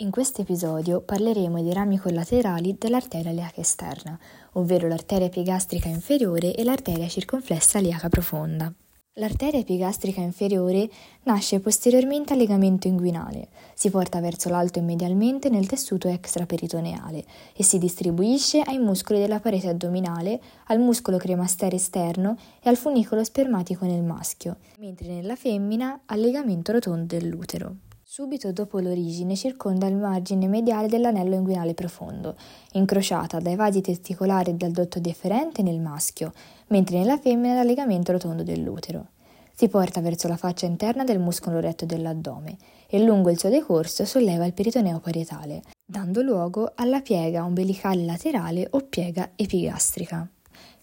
In questo episodio parleremo dei rami collaterali dell'arteria iliaca esterna, ovvero l'arteria epigastrica inferiore e l'arteria circonflessa iliaca profonda. L'arteria epigastrica inferiore nasce posteriormente al legamento inguinale, si porta verso l'alto e medialmente nel tessuto extraperitoneale e si distribuisce ai muscoli della parete addominale, al muscolo cremastere esterno e al funicolo spermatico nel maschio, mentre nella femmina al legamento rotondo dell'utero. Subito dopo l'origine circonda il margine mediale dell'anello inguinale profondo, incrociata dai vasi testicolari e dal dotto deferente nel maschio, mentre nella femmina dal legamento rotondo dell'utero. Si porta verso la faccia interna del muscolo retto dell'addome e lungo il suo decorso solleva il peritoneo parietale, dando luogo alla piega ombelicale laterale o piega epigastrica,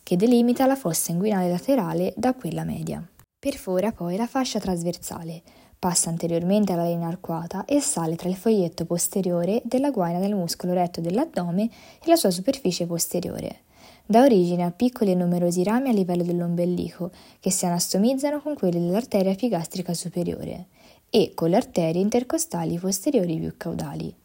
che delimita la fossa inguinale laterale da quella media. Perfora poi la fascia trasversale, passa anteriormente alla linea arcuata e sale tra il foglietto posteriore della guaina del muscolo retto dell'addome e la sua superficie posteriore. Dà origine a piccoli e numerosi rami a livello dell'ombelico che si anastomizzano con quelli dell'arteria epigastrica superiore e con le arterie intercostali posteriori più caudali.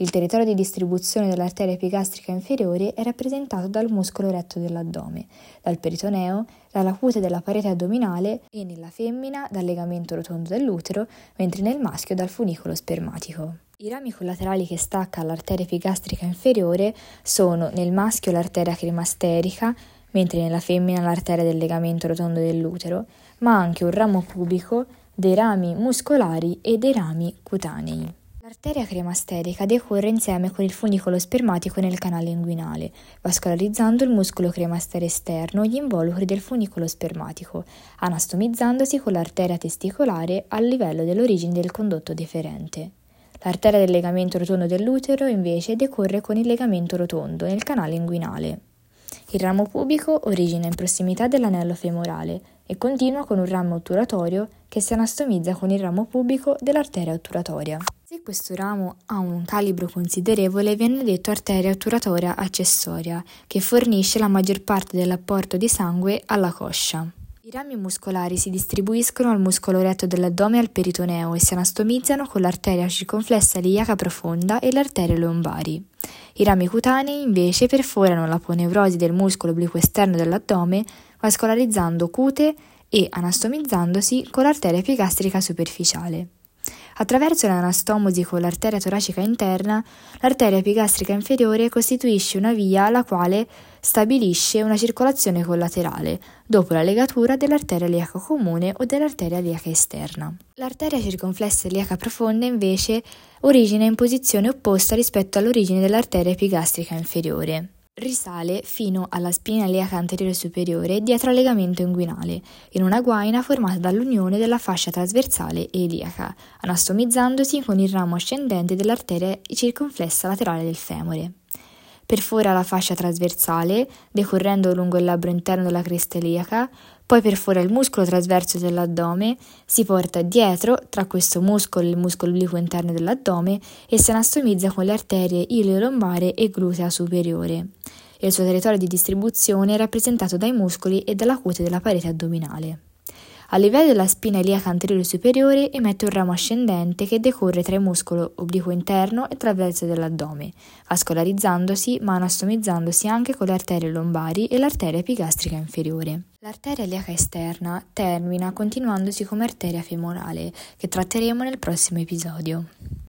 Il territorio di distribuzione dell'arteria epigastrica inferiore è rappresentato dal muscolo retto dell'addome, dal peritoneo, dalla cute della parete addominale e nella femmina dal legamento rotondo dell'utero, mentre nel maschio dal funicolo spermatico. I rami collaterali che stacca l'arteria epigastrica inferiore sono nel maschio l'arteria cremasterica, mentre nella femmina l'arteria del legamento rotondo dell'utero, ma anche un ramo pubico, dei rami muscolari e dei rami cutanei. L'arteria cremasterica decorre insieme con il funicolo spermatico nel canale inguinale, vascolarizzando il muscolo cremastere esterno e gli involucri del funicolo spermatico, anastomizzandosi con l'arteria testicolare al livello dell'origine del condotto deferente. L'arteria del legamento rotondo dell'utero invece decorre con il legamento rotondo nel canale inguinale. Il ramo pubico origina in prossimità dell'anello femorale e continua con un ramo otturatorio che si anastomizza con il ramo pubico dell'arteria otturatoria. Se questo ramo ha un calibro considerevole viene detto arteria otturatoria accessoria, che fornisce la maggior parte dell'apporto di sangue alla coscia. I rami muscolari si distribuiscono al muscolo retto dell'addome e al peritoneo e si anastomizzano con l'arteria circonflessa iliaca profonda e le arterie lombari. I rami cutanei invece perforano l'aponeurosi del muscolo obliquo esterno dell'addome, vascolarizzando cute e anastomizzandosi con l'arteria epigastrica superficiale. Attraverso l'anastomosi con l'arteria toracica interna, l'arteria epigastrica inferiore costituisce una via alla quale stabilisce una circolazione collaterale, dopo la legatura dell'arteria iliaca comune o dell'arteria iliaca esterna. L'arteria circonflessa iliaca profonda invece origina in posizione opposta rispetto all'origine dell'arteria epigastrica inferiore risale fino alla spina iliaca anteriore superiore dietro al legamento inguinale, in una guaina formata dall'unione della fascia trasversale e iliaca, anastomizzandosi con il ramo ascendente dell'arteria circonflessa laterale del femore. Perfora la fascia trasversale, decorrendo lungo il labbro interno della cresta iliaca, poi perfora il muscolo trasverso dell'addome, si porta dietro tra questo muscolo e il muscolo obliquo interno dell'addome e si anastomizza con le arterie ilio-lombare e glutea superiore. Il suo territorio di distribuzione è rappresentato dai muscoli e dalla cute della parete addominale. A livello della spina iliaca anteriore superiore emette un ramo ascendente che decorre tra il muscolo obliquo interno e traverso dell'addome, vascolarizzandosi ma anastomizzandosi anche con le arterie lombari e l'arteria epigastrica inferiore. L'arteria iliaca esterna termina continuandosi come arteria femorale, che tratteremo nel prossimo episodio.